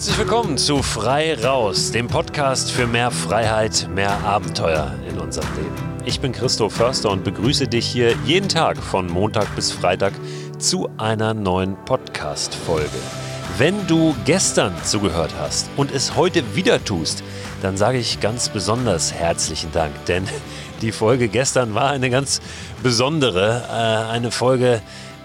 Herzlich willkommen zu Frei Raus, dem Podcast für mehr Freiheit, mehr Abenteuer in unserem Leben. Ich bin Christoph Förster und begrüße dich hier jeden Tag von Montag bis Freitag zu einer neuen Podcast-Folge. Wenn du gestern zugehört hast und es heute wieder tust, dann sage ich ganz besonders herzlichen Dank, denn die Folge gestern war eine ganz besondere, äh, eine Folge,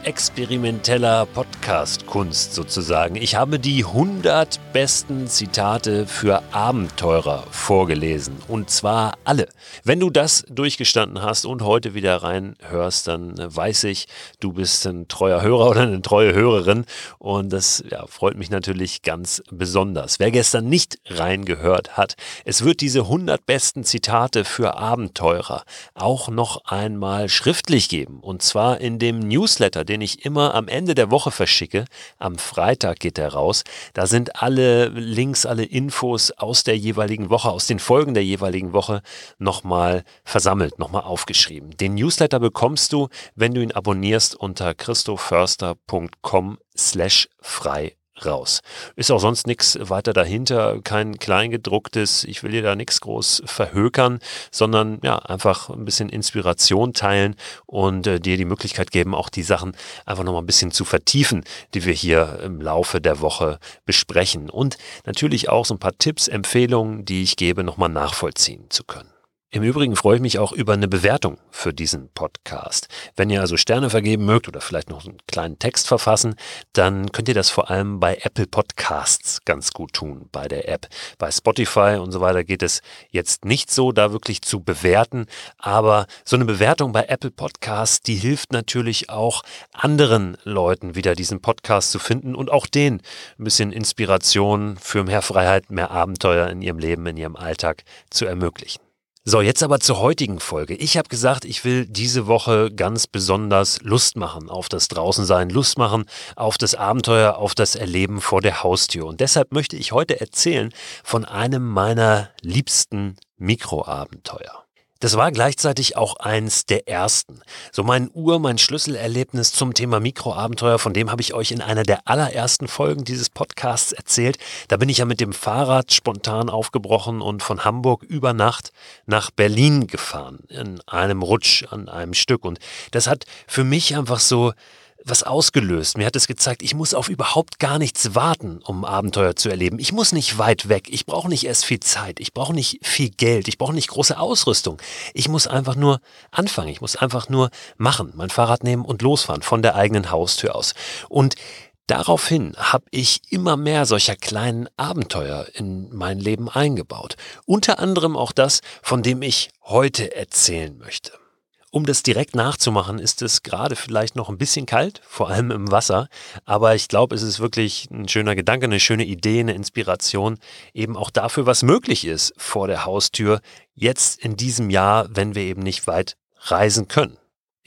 experimenteller Podcast-Kunst sozusagen. Ich habe die 100 besten Zitate für Abenteurer vorgelesen. Und zwar alle. Wenn du das durchgestanden hast und heute wieder reinhörst, dann weiß ich, du bist ein treuer Hörer oder eine treue Hörerin. Und das ja, freut mich natürlich ganz besonders. Wer gestern nicht reingehört hat, es wird diese 100 besten Zitate für Abenteurer auch noch einmal schriftlich geben. Und zwar in dem Newsletter, den den ich immer am Ende der Woche verschicke. Am Freitag geht er raus. Da sind alle Links, alle Infos aus der jeweiligen Woche, aus den Folgen der jeweiligen Woche nochmal versammelt, nochmal aufgeschrieben. Den Newsletter bekommst du, wenn du ihn abonnierst unter christoförster.com slash frei raus. Ist auch sonst nichts weiter dahinter, kein kleingedrucktes, ich will dir da nichts groß verhökern, sondern ja, einfach ein bisschen Inspiration teilen und äh, dir die Möglichkeit geben, auch die Sachen einfach nochmal ein bisschen zu vertiefen, die wir hier im Laufe der Woche besprechen. Und natürlich auch so ein paar Tipps, Empfehlungen, die ich gebe, nochmal nachvollziehen zu können. Im Übrigen freue ich mich auch über eine Bewertung für diesen Podcast. Wenn ihr also Sterne vergeben mögt oder vielleicht noch einen kleinen Text verfassen, dann könnt ihr das vor allem bei Apple Podcasts ganz gut tun, bei der App. Bei Spotify und so weiter geht es jetzt nicht so, da wirklich zu bewerten, aber so eine Bewertung bei Apple Podcasts, die hilft natürlich auch anderen Leuten wieder diesen Podcast zu finden und auch denen ein bisschen Inspiration für mehr Freiheit, mehr Abenteuer in ihrem Leben, in ihrem Alltag zu ermöglichen. So, jetzt aber zur heutigen Folge. Ich habe gesagt, ich will diese Woche ganz besonders Lust machen auf das Draußensein, Lust machen auf das Abenteuer, auf das Erleben vor der Haustür. Und deshalb möchte ich heute erzählen von einem meiner liebsten Mikroabenteuer. Das war gleichzeitig auch eins der ersten. So mein Ur, mein Schlüsselerlebnis zum Thema Mikroabenteuer, von dem habe ich euch in einer der allerersten Folgen dieses Podcasts erzählt. Da bin ich ja mit dem Fahrrad spontan aufgebrochen und von Hamburg über Nacht nach Berlin gefahren. In einem Rutsch an einem Stück. Und das hat für mich einfach so was ausgelöst. Mir hat es gezeigt, ich muss auf überhaupt gar nichts warten, um Abenteuer zu erleben. Ich muss nicht weit weg. Ich brauche nicht erst viel Zeit. Ich brauche nicht viel Geld. Ich brauche nicht große Ausrüstung. Ich muss einfach nur anfangen. Ich muss einfach nur machen. Mein Fahrrad nehmen und losfahren von der eigenen Haustür aus. Und Daraufhin habe ich immer mehr solcher kleinen Abenteuer in mein Leben eingebaut. Unter anderem auch das, von dem ich heute erzählen möchte. Um das direkt nachzumachen, ist es gerade vielleicht noch ein bisschen kalt, vor allem im Wasser. Aber ich glaube, es ist wirklich ein schöner Gedanke, eine schöne Idee, eine Inspiration, eben auch dafür, was möglich ist vor der Haustür, jetzt in diesem Jahr, wenn wir eben nicht weit reisen können.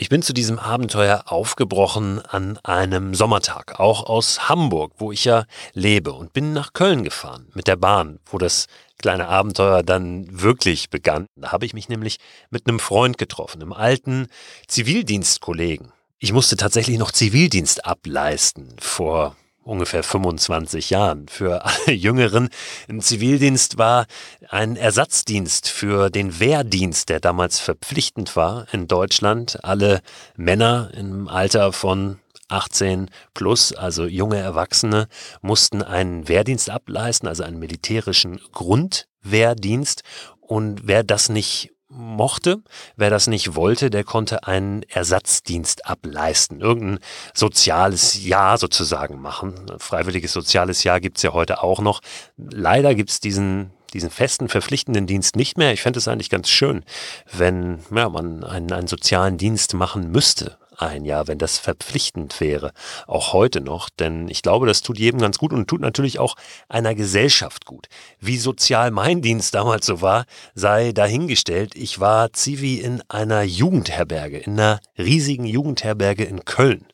Ich bin zu diesem Abenteuer aufgebrochen an einem Sommertag, auch aus Hamburg, wo ich ja lebe, und bin nach Köln gefahren mit der Bahn, wo das kleine Abenteuer dann wirklich begann. Da habe ich mich nämlich mit einem Freund getroffen, einem alten Zivildienstkollegen. Ich musste tatsächlich noch Zivildienst ableisten vor ungefähr 25 Jahren. Für alle Jüngeren, ein Zivildienst war ein Ersatzdienst für den Wehrdienst, der damals verpflichtend war in Deutschland. Alle Männer im Alter von 18 plus, also junge Erwachsene, mussten einen Wehrdienst ableisten, also einen militärischen Grundwehrdienst. Und wer das nicht mochte, wer das nicht wollte, der konnte einen Ersatzdienst ableisten, irgendein soziales Jahr sozusagen machen. Freiwilliges soziales Jahr gibt's ja heute auch noch. Leider gibt's diesen diesen festen, verpflichtenden Dienst nicht mehr. Ich fände es eigentlich ganz schön, wenn ja, man einen, einen sozialen Dienst machen müsste ein Jahr, wenn das verpflichtend wäre, auch heute noch, denn ich glaube, das tut jedem ganz gut und tut natürlich auch einer Gesellschaft gut. Wie sozial mein Dienst damals so war, sei dahingestellt. Ich war Zivi in einer Jugendherberge, in einer riesigen Jugendherberge in Köln.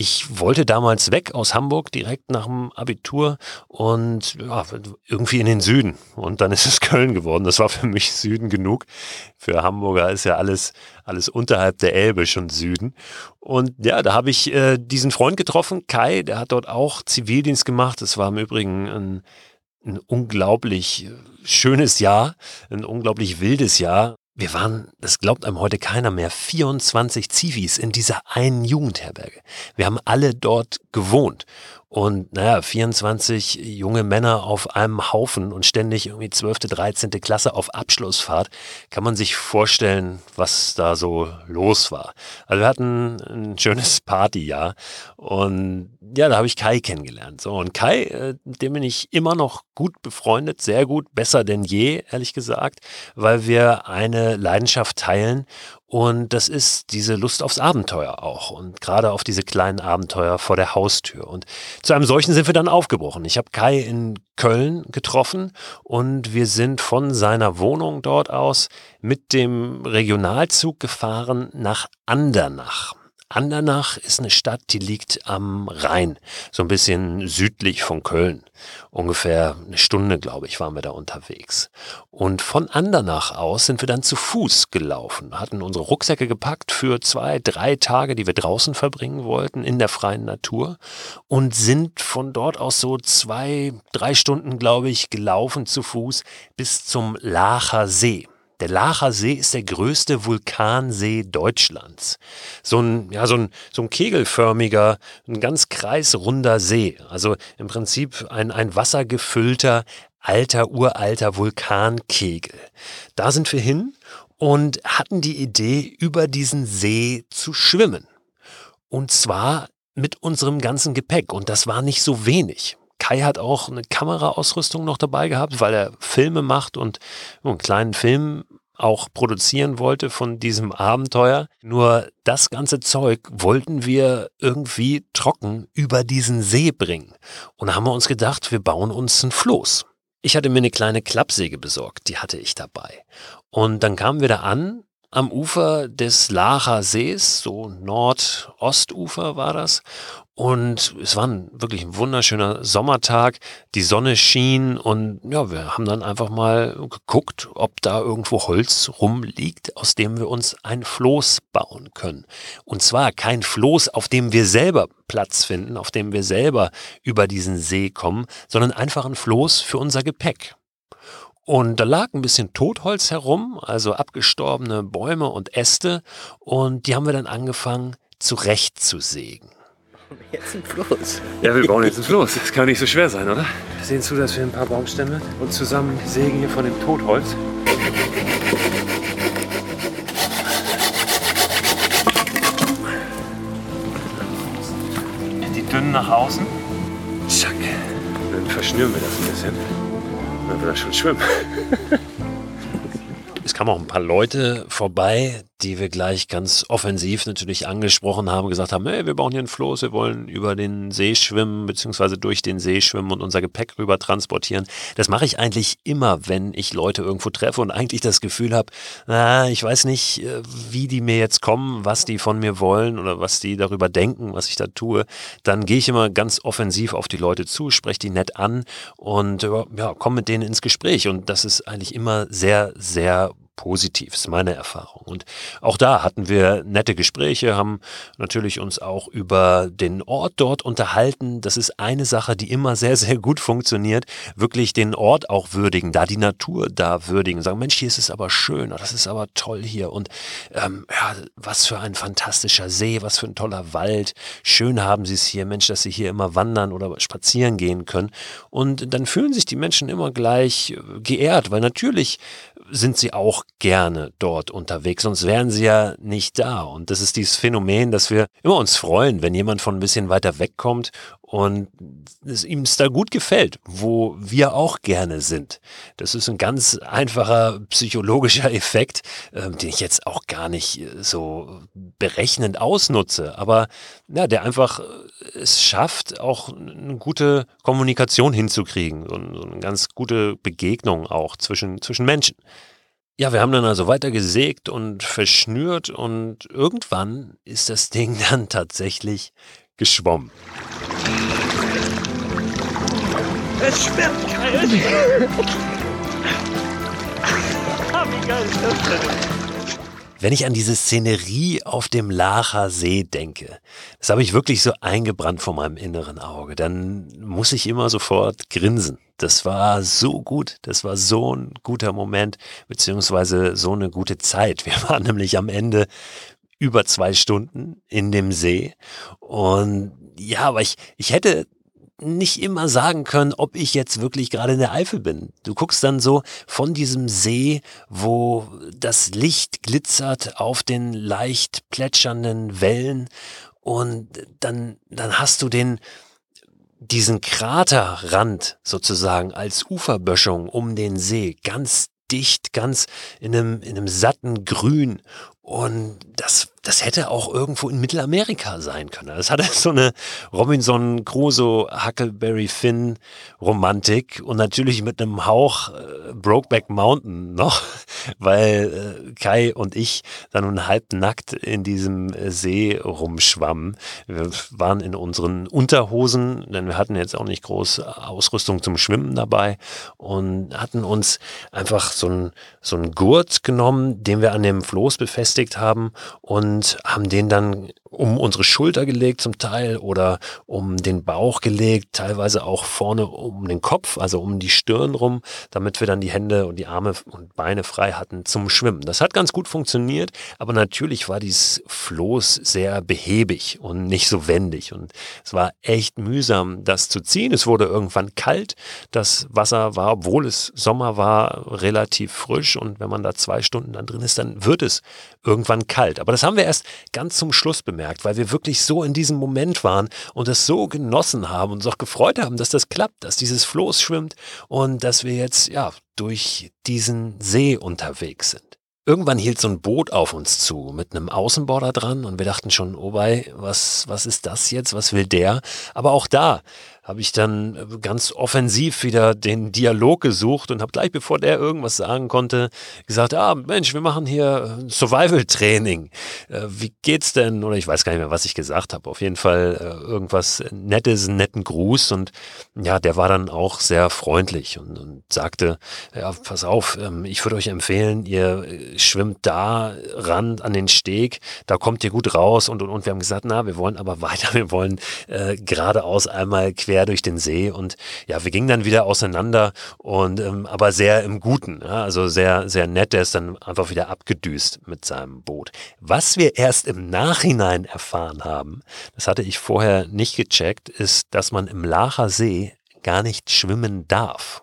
Ich wollte damals weg aus Hamburg direkt nach dem Abitur und ja, irgendwie in den Süden. Und dann ist es Köln geworden. Das war für mich Süden genug. Für Hamburger ist ja alles, alles unterhalb der Elbe schon Süden. Und ja, da habe ich äh, diesen Freund getroffen, Kai, der hat dort auch Zivildienst gemacht. Das war im Übrigen ein, ein unglaublich äh, schönes Jahr, ein unglaublich wildes Jahr. Wir waren, das glaubt einem heute keiner mehr, 24 Zivis in dieser einen Jugendherberge. Wir haben alle dort gewohnt. Und naja, 24 junge Männer auf einem Haufen und ständig irgendwie 12., 13. Klasse auf Abschlussfahrt, kann man sich vorstellen, was da so los war. Also wir hatten ein schönes Partyjahr und ja, da habe ich Kai kennengelernt. So, und Kai, äh, dem bin ich immer noch gut befreundet, sehr gut, besser denn je, ehrlich gesagt, weil wir eine Leidenschaft teilen und das ist diese Lust aufs Abenteuer auch und gerade auf diese kleinen Abenteuer vor der Haustür. Und zu einem solchen sind wir dann aufgebrochen. Ich habe Kai in Köln getroffen und wir sind von seiner Wohnung dort aus mit dem Regionalzug gefahren nach Andernach. Andernach ist eine Stadt, die liegt am Rhein, so ein bisschen südlich von Köln. Ungefähr eine Stunde, glaube ich, waren wir da unterwegs. Und von Andernach aus sind wir dann zu Fuß gelaufen, hatten unsere Rucksäcke gepackt für zwei, drei Tage, die wir draußen verbringen wollten, in der freien Natur und sind von dort aus so zwei, drei Stunden, glaube ich, gelaufen zu Fuß bis zum Lacher See. Der Lacher See ist der größte Vulkansee Deutschlands. So ein, ja, so ein, so ein kegelförmiger, ein ganz kreisrunder See. Also im Prinzip ein, ein wassergefüllter, alter, uralter Vulkankegel. Da sind wir hin und hatten die Idee, über diesen See zu schwimmen. Und zwar mit unserem ganzen Gepäck. Und das war nicht so wenig. Kai hat auch eine Kameraausrüstung noch dabei gehabt, weil er Filme macht und einen kleinen Film auch produzieren wollte von diesem Abenteuer. Nur das ganze Zeug wollten wir irgendwie trocken über diesen See bringen. Und da haben wir uns gedacht, wir bauen uns ein Floß. Ich hatte mir eine kleine Klappsäge besorgt, die hatte ich dabei. Und dann kamen wir da an am Ufer des Lacher Sees, so Nordostufer war das. Und es war ein, wirklich ein wunderschöner Sommertag. Die Sonne schien und ja, wir haben dann einfach mal geguckt, ob da irgendwo Holz rumliegt, aus dem wir uns ein Floß bauen können. Und zwar kein Floß, auf dem wir selber Platz finden, auf dem wir selber über diesen See kommen, sondern einfach ein Floß für unser Gepäck. Und da lag ein bisschen Totholz herum, also abgestorbene Bäume und Äste. Und die haben wir dann angefangen zurechtzusägen. Jetzt ein Floß. Ja, wir bauen jetzt ein Floß. Das kann nicht so schwer sein, oder? Wir sehen zu, dass wir ein paar Baumstämme und zusammen sägen hier von dem Totholz. Die dünnen nach außen. Zack. Dann verschnüren wir das ein bisschen. Dann wird er schon schwimmen. es kamen auch ein paar Leute vorbei, die wir gleich ganz offensiv natürlich angesprochen haben, gesagt haben, hey, wir bauen hier ein Floß, wir wollen über den See schwimmen, beziehungsweise durch den See schwimmen und unser Gepäck rüber transportieren. Das mache ich eigentlich immer, wenn ich Leute irgendwo treffe und eigentlich das Gefühl habe, na, ich weiß nicht, äh, wie die mir jetzt kommen, was die von mir wollen oder was die darüber denken, was ich da tue. Dann gehe ich immer ganz offensiv auf die Leute zu, spreche die nett an und ja, komme mit denen ins Gespräch. Und das ist eigentlich immer sehr, sehr positiv, ist meine Erfahrung. Und auch da hatten wir nette Gespräche, haben natürlich uns auch über den Ort dort unterhalten. Das ist eine Sache, die immer sehr, sehr gut funktioniert. Wirklich den Ort auch würdigen, da die Natur da würdigen. Sagen, Mensch, hier ist es aber schön, das ist aber toll hier. Und ähm, ja, was für ein fantastischer See, was für ein toller Wald. Schön haben sie es hier, Mensch, dass sie hier immer wandern oder spazieren gehen können. Und dann fühlen sich die Menschen immer gleich äh, geehrt, weil natürlich sind sie auch gerne dort unterwegs, sonst wären sie ja nicht da. Und das ist dieses Phänomen, dass wir immer uns freuen, wenn jemand von ein bisschen weiter wegkommt und es ihm da gut gefällt, wo wir auch gerne sind. Das ist ein ganz einfacher psychologischer Effekt, äh, den ich jetzt auch gar nicht äh, so berechnend ausnutze, aber ja, der einfach äh, es schafft, auch eine gute Kommunikation hinzukriegen, so, so eine ganz gute Begegnung auch zwischen, zwischen Menschen. Ja, wir haben dann also weiter gesägt und verschnürt und irgendwann ist das Ding dann tatsächlich geschwommen. Es schwimmt ah, wie geil ist das denn? Wenn ich an diese Szenerie auf dem Lacher See denke, das habe ich wirklich so eingebrannt vor meinem inneren Auge, dann muss ich immer sofort grinsen. Das war so gut, das war so ein guter Moment, beziehungsweise so eine gute Zeit. Wir waren nämlich am Ende über zwei Stunden in dem See und ja, aber ich, ich hätte nicht immer sagen können, ob ich jetzt wirklich gerade in der Eifel bin. Du guckst dann so von diesem See, wo das Licht glitzert auf den leicht plätschernden Wellen und dann, dann hast du den, diesen Kraterrand sozusagen als Uferböschung um den See ganz dicht, ganz in einem, in einem satten Grün. Und das das hätte auch irgendwo in Mittelamerika sein können. Das hatte so eine Robinson Crusoe, Huckleberry Finn Romantik und natürlich mit einem Hauch äh, Brokeback Mountain noch, weil äh, Kai und ich dann nun halb nackt in diesem äh, See rumschwammen. Wir waren in unseren Unterhosen, denn wir hatten jetzt auch nicht groß Ausrüstung zum Schwimmen dabei und hatten uns einfach so ein so ein Gurt genommen, den wir an dem Floß befestigt haben und und haben den dann um unsere Schulter gelegt zum Teil oder um den Bauch gelegt, teilweise auch vorne um den Kopf, also um die Stirn rum, damit wir dann die Hände und die Arme und Beine frei hatten zum Schwimmen. Das hat ganz gut funktioniert, aber natürlich war dieses Floß sehr behäbig und nicht so wendig und es war echt mühsam, das zu ziehen. Es wurde irgendwann kalt, das Wasser war, obwohl es Sommer war, relativ frisch und wenn man da zwei Stunden dann drin ist, dann wird es irgendwann kalt. Aber das haben wir erst ganz zum Schluss bemerkt weil wir wirklich so in diesem Moment waren und es so genossen haben und uns auch gefreut haben, dass das klappt, dass dieses Floß schwimmt und dass wir jetzt ja durch diesen See unterwegs sind. Irgendwann hielt so ein Boot auf uns zu mit einem Außenborder dran und wir dachten schon, oh bei, was, was ist das jetzt? Was will der? Aber auch da habe ich dann äh, ganz offensiv wieder den Dialog gesucht und habe gleich bevor der irgendwas sagen konnte, gesagt, ah Mensch, wir machen hier äh, Survival-Training. Äh, wie geht's denn? Oder ich weiß gar nicht mehr, was ich gesagt habe. Auf jeden Fall irgendwas Nettes, einen netten Gruß und ja, der war dann auch sehr freundlich und, und sagte, ja, pass auf, ähm, ich würde euch empfehlen, ihr schwimmt da ran an den Steg, da kommt ihr gut raus und und und. Wir haben gesagt, na, wir wollen aber weiter, wir wollen äh, geradeaus einmal quer quer durch den See und ja, wir gingen dann wieder auseinander und ähm, aber sehr im Guten, ja, also sehr, sehr nett. Der ist dann einfach wieder abgedüst mit seinem Boot. Was wir erst im Nachhinein erfahren haben, das hatte ich vorher nicht gecheckt, ist, dass man im Lacher See gar nicht schwimmen darf.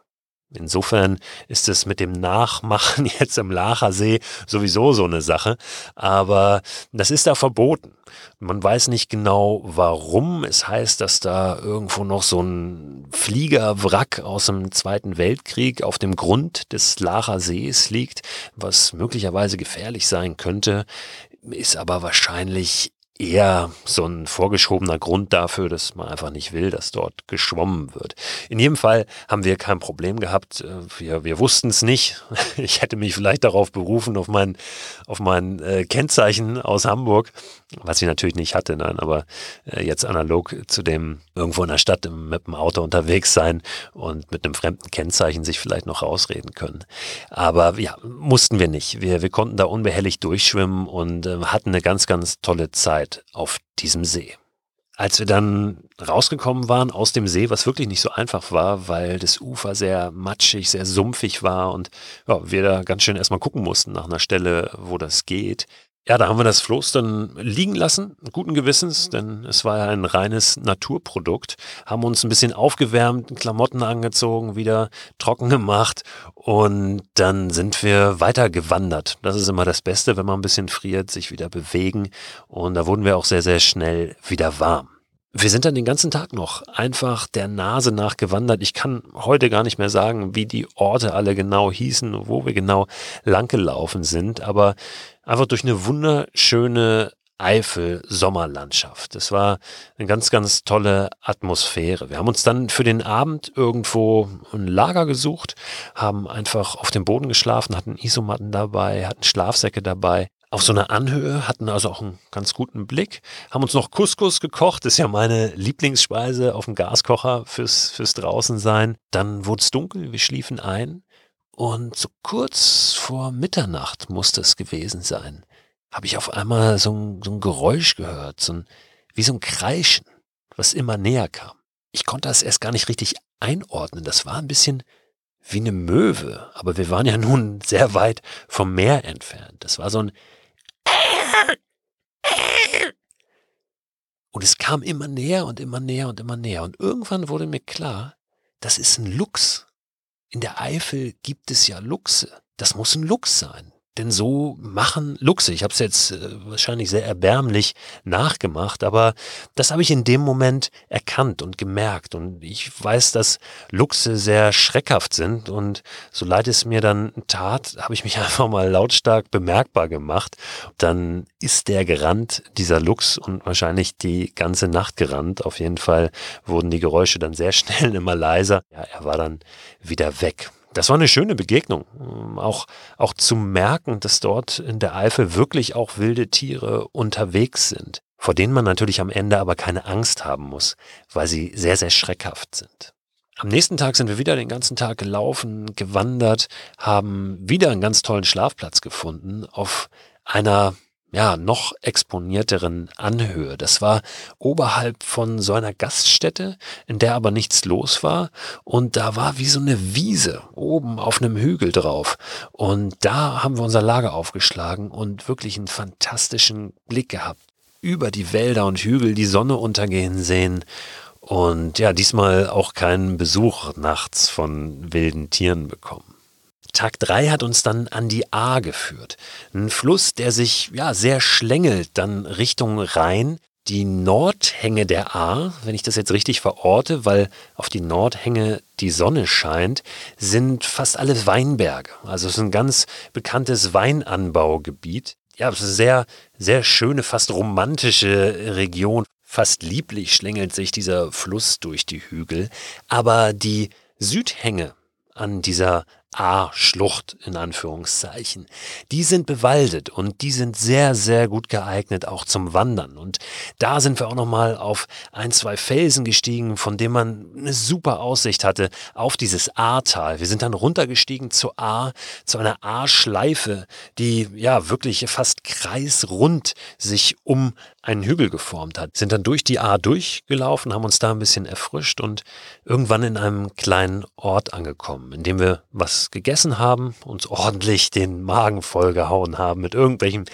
Insofern ist es mit dem Nachmachen jetzt im Lachersee sowieso so eine Sache. Aber das ist da verboten. Man weiß nicht genau warum. Es heißt, dass da irgendwo noch so ein Fliegerwrack aus dem Zweiten Weltkrieg auf dem Grund des Lacher Sees liegt, was möglicherweise gefährlich sein könnte, ist aber wahrscheinlich eher so ein vorgeschobener Grund dafür, dass man einfach nicht will, dass dort geschwommen wird. In jedem Fall haben wir kein Problem gehabt. Äh, wir, wir wussten es nicht. Ich hätte mich vielleicht darauf berufen, auf mein, auf mein äh, Kennzeichen aus Hamburg, was ich natürlich nicht hatte, nein, aber äh, jetzt analog zu dem irgendwo in der Stadt mit dem Auto unterwegs sein und mit einem fremden Kennzeichen sich vielleicht noch rausreden können. Aber ja, mussten wir nicht. Wir, wir konnten da unbehelligt durchschwimmen und äh, hatten eine ganz, ganz tolle Zeit. Auf diesem See. Als wir dann rausgekommen waren aus dem See, was wirklich nicht so einfach war, weil das Ufer sehr matschig, sehr sumpfig war und ja, wir da ganz schön erstmal gucken mussten nach einer Stelle, wo das geht, ja, da haben wir das Floß dann liegen lassen, guten Gewissens, denn es war ja ein reines Naturprodukt. Haben uns ein bisschen aufgewärmt, Klamotten angezogen, wieder trocken gemacht und dann sind wir weiter gewandert. Das ist immer das Beste, wenn man ein bisschen friert, sich wieder bewegen und da wurden wir auch sehr, sehr schnell wieder warm. Wir sind dann den ganzen Tag noch einfach der Nase nach gewandert. Ich kann heute gar nicht mehr sagen, wie die Orte alle genau hießen, wo wir genau langgelaufen sind, aber einfach durch eine wunderschöne Eifel-Sommerlandschaft. Das war eine ganz, ganz tolle Atmosphäre. Wir haben uns dann für den Abend irgendwo ein Lager gesucht, haben einfach auf dem Boden geschlafen, hatten Isomatten dabei, hatten Schlafsäcke dabei, auf so einer Anhöhe, hatten also auch einen ganz guten Blick, haben uns noch Couscous gekocht, ist ja meine Lieblingsspeise auf dem Gaskocher fürs, fürs Draußensein. Dann wurde es dunkel, wir schliefen ein und so kurz vor Mitternacht musste es gewesen sein, habe ich auf einmal so ein, so ein Geräusch gehört, so ein, wie so ein Kreischen, was immer näher kam. Ich konnte das erst gar nicht richtig einordnen, das war ein bisschen wie eine Möwe, aber wir waren ja nun sehr weit vom Meer entfernt. Das war so ein und es kam immer näher und immer näher und immer näher. Und irgendwann wurde mir klar, das ist ein Luchs. In der Eifel gibt es ja Luchse. Das muss ein Luchs sein. Denn so machen Luchse. Ich habe es jetzt äh, wahrscheinlich sehr erbärmlich nachgemacht, aber das habe ich in dem Moment erkannt und gemerkt. Und ich weiß, dass Luchse sehr schreckhaft sind. Und so leid es mir dann tat, habe ich mich einfach mal lautstark bemerkbar gemacht. Dann ist der gerannt, dieser Luchs, und wahrscheinlich die ganze Nacht gerannt. Auf jeden Fall wurden die Geräusche dann sehr schnell immer leiser. Ja, er war dann wieder weg. Das war eine schöne Begegnung. Auch, auch zu merken, dass dort in der Eifel wirklich auch wilde Tiere unterwegs sind, vor denen man natürlich am Ende aber keine Angst haben muss, weil sie sehr, sehr schreckhaft sind. Am nächsten Tag sind wir wieder den ganzen Tag gelaufen, gewandert, haben wieder einen ganz tollen Schlafplatz gefunden auf einer ja, noch exponierteren Anhöhe. Das war oberhalb von so einer Gaststätte, in der aber nichts los war. Und da war wie so eine Wiese oben auf einem Hügel drauf. Und da haben wir unser Lager aufgeschlagen und wirklich einen fantastischen Blick gehabt. Über die Wälder und Hügel die Sonne untergehen sehen. Und ja, diesmal auch keinen Besuch nachts von wilden Tieren bekommen. Tag drei hat uns dann an die A geführt. Ein Fluss, der sich ja sehr schlängelt dann Richtung Rhein. Die Nordhänge der A, wenn ich das jetzt richtig verorte, weil auf die Nordhänge die Sonne scheint, sind fast alle Weinberge. Also es ist ein ganz bekanntes Weinanbaugebiet. Ja, es ist eine sehr, sehr schöne, fast romantische Region. Fast lieblich schlängelt sich dieser Fluss durch die Hügel. Aber die Südhänge an dieser A-Schlucht in Anführungszeichen. Die sind bewaldet und die sind sehr, sehr gut geeignet auch zum Wandern. Und da sind wir auch nochmal auf ein, zwei Felsen gestiegen, von denen man eine super Aussicht hatte auf dieses A-Tal. Wir sind dann runtergestiegen zur A, zu einer A-Schleife, die ja wirklich fast kreisrund sich um einen Hügel geformt hat. Sind dann durch die A durchgelaufen, haben uns da ein bisschen erfrischt und irgendwann in einem kleinen Ort angekommen, in dem wir was gegessen haben, uns ordentlich den Magen vollgehauen haben mit irgendwelchem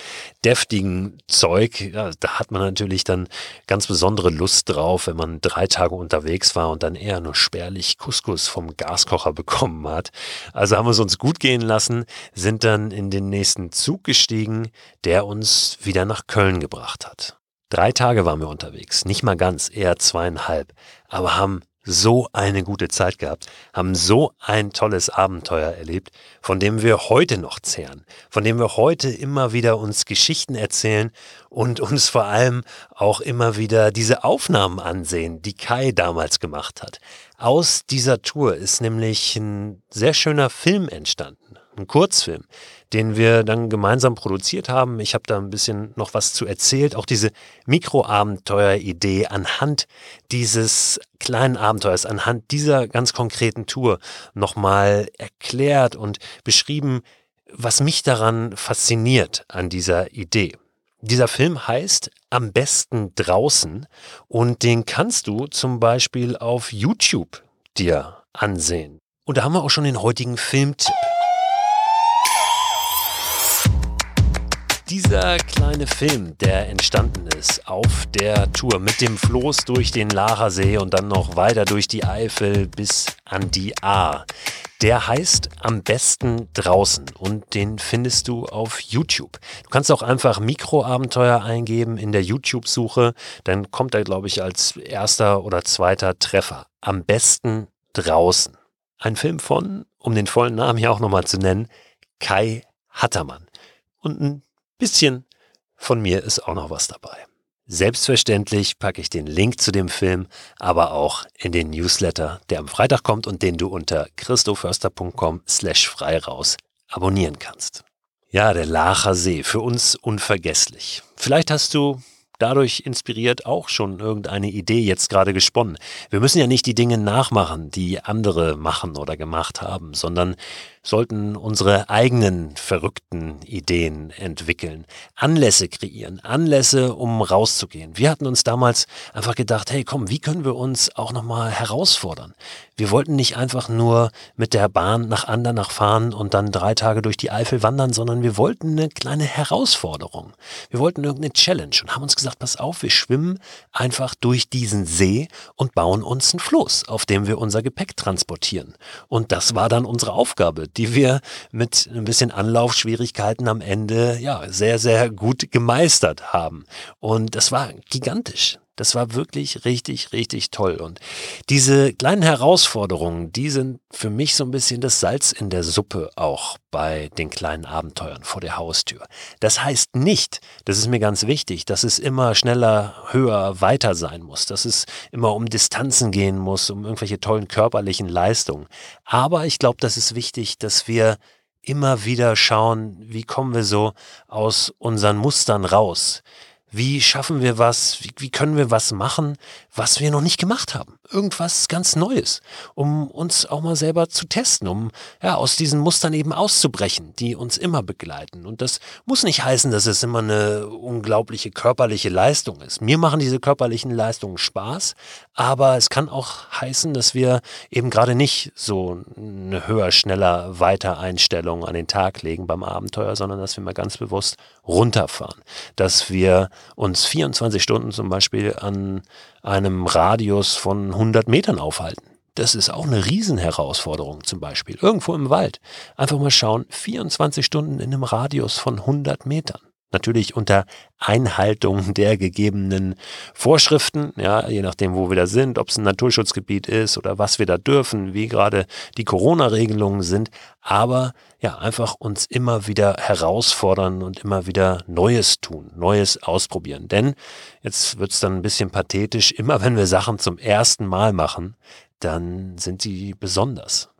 deftigen Zeug. Ja, da hat man natürlich dann ganz besondere Lust drauf, wenn man drei Tage unterwegs war und dann eher nur spärlich Couscous vom Gaskocher bekommen hat. Also haben wir es uns gut gehen lassen, sind dann in den nächsten Zug gestiegen, der uns wieder nach Köln gebracht hat. Drei Tage waren wir unterwegs, nicht mal ganz, eher zweieinhalb, aber haben so eine gute Zeit gehabt, haben so ein tolles Abenteuer erlebt, von dem wir heute noch zehren, von dem wir heute immer wieder uns Geschichten erzählen und uns vor allem auch immer wieder diese Aufnahmen ansehen, die Kai damals gemacht hat. Aus dieser Tour ist nämlich ein sehr schöner Film entstanden, ein Kurzfilm, den wir dann gemeinsam produziert haben. Ich habe da ein bisschen noch was zu erzählt. Auch diese Mikroabenteuer-Idee anhand dieses kleinen Abenteuers, anhand dieser ganz konkreten Tour nochmal erklärt und beschrieben, was mich daran fasziniert an dieser Idee. Dieser Film heißt Am besten draußen und den kannst du zum Beispiel auf YouTube dir ansehen. Und da haben wir auch schon den heutigen Filmtipp. Dieser kleine Film, der entstanden ist auf der Tour mit dem Floß durch den Lachersee und dann noch weiter durch die Eifel bis an die A, der heißt am besten draußen und den findest du auf YouTube. Du kannst auch einfach Mikroabenteuer eingeben in der YouTube-Suche, dann kommt er, glaube ich, als erster oder zweiter Treffer. Am besten draußen. Ein Film von, um den vollen Namen hier auch nochmal zu nennen, Kai Hattermann. Und ein bisschen von mir ist auch noch was dabei. Selbstverständlich packe ich den Link zu dem Film aber auch in den Newsletter, der am Freitag kommt und den du unter christoförster.com slash frei raus abonnieren kannst. Ja, der Lacher See, für uns unvergesslich. Vielleicht hast du dadurch inspiriert auch schon irgendeine Idee jetzt gerade gesponnen. Wir müssen ja nicht die Dinge nachmachen, die andere machen oder gemacht haben, sondern sollten unsere eigenen verrückten Ideen entwickeln, Anlässe kreieren, Anlässe, um rauszugehen. Wir hatten uns damals einfach gedacht, hey, komm, wie können wir uns auch nochmal herausfordern? Wir wollten nicht einfach nur mit der Bahn nach Andernach fahren und dann drei Tage durch die Eifel wandern, sondern wir wollten eine kleine Herausforderung. Wir wollten irgendeine Challenge und haben uns gesagt, pass auf, wir schwimmen einfach durch diesen See und bauen uns einen Floß, auf dem wir unser Gepäck transportieren. Und das war dann unsere Aufgabe, die wir mit ein bisschen Anlaufschwierigkeiten am Ende ja sehr, sehr gut gemeistert haben. Und das war gigantisch. Das war wirklich richtig, richtig toll. Und diese kleinen Herausforderungen, die sind für mich so ein bisschen das Salz in der Suppe auch bei den kleinen Abenteuern vor der Haustür. Das heißt nicht, das ist mir ganz wichtig, dass es immer schneller, höher, weiter sein muss, dass es immer um Distanzen gehen muss, um irgendwelche tollen körperlichen Leistungen. Aber ich glaube, das ist wichtig, dass wir immer wieder schauen, wie kommen wir so aus unseren Mustern raus wie schaffen wir was? Wie, wie, können wir was machen, was wir noch nicht gemacht haben? Irgendwas ganz Neues, um uns auch mal selber zu testen, um ja, aus diesen Mustern eben auszubrechen, die uns immer begleiten. Und das muss nicht heißen, dass es immer eine unglaubliche körperliche Leistung ist. Mir machen diese körperlichen Leistungen Spaß, aber es kann auch heißen, dass wir eben gerade nicht so eine höher, schneller, weiter Einstellung an den Tag legen beim Abenteuer, sondern dass wir mal ganz bewusst runterfahren. Dass wir uns 24 Stunden zum Beispiel an einem Radius von 100 Metern aufhalten. Das ist auch eine Riesenherausforderung zum Beispiel. Irgendwo im Wald. Einfach mal schauen, 24 Stunden in einem Radius von 100 Metern. Natürlich unter Einhaltung der gegebenen Vorschriften, ja, je nachdem, wo wir da sind, ob es ein Naturschutzgebiet ist oder was wir da dürfen, wie gerade die Corona-Regelungen sind, aber ja, einfach uns immer wieder herausfordern und immer wieder Neues tun, Neues ausprobieren. Denn jetzt wird es dann ein bisschen pathetisch, immer wenn wir Sachen zum ersten Mal machen, dann sind sie besonders.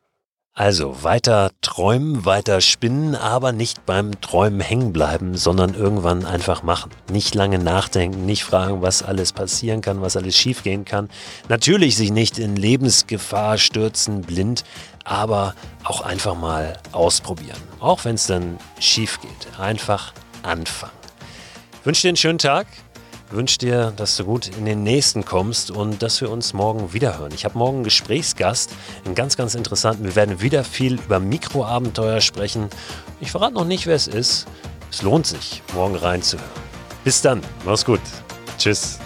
Also weiter träumen, weiter spinnen, aber nicht beim Träumen hängen bleiben, sondern irgendwann einfach machen. Nicht lange nachdenken, nicht fragen, was alles passieren kann, was alles schiefgehen kann. Natürlich sich nicht in Lebensgefahr stürzen, blind, aber auch einfach mal ausprobieren. Auch wenn es dann schief geht. Einfach anfangen. Ich wünsche dir einen schönen Tag wünsche dir, dass du gut in den nächsten kommst und dass wir uns morgen wiederhören. Ich habe morgen einen Gesprächsgast, einen ganz, ganz interessanten. Wir werden wieder viel über Mikroabenteuer sprechen. Ich verrate noch nicht, wer es ist. Es lohnt sich, morgen reinzuhören. Bis dann, mach's gut. Tschüss.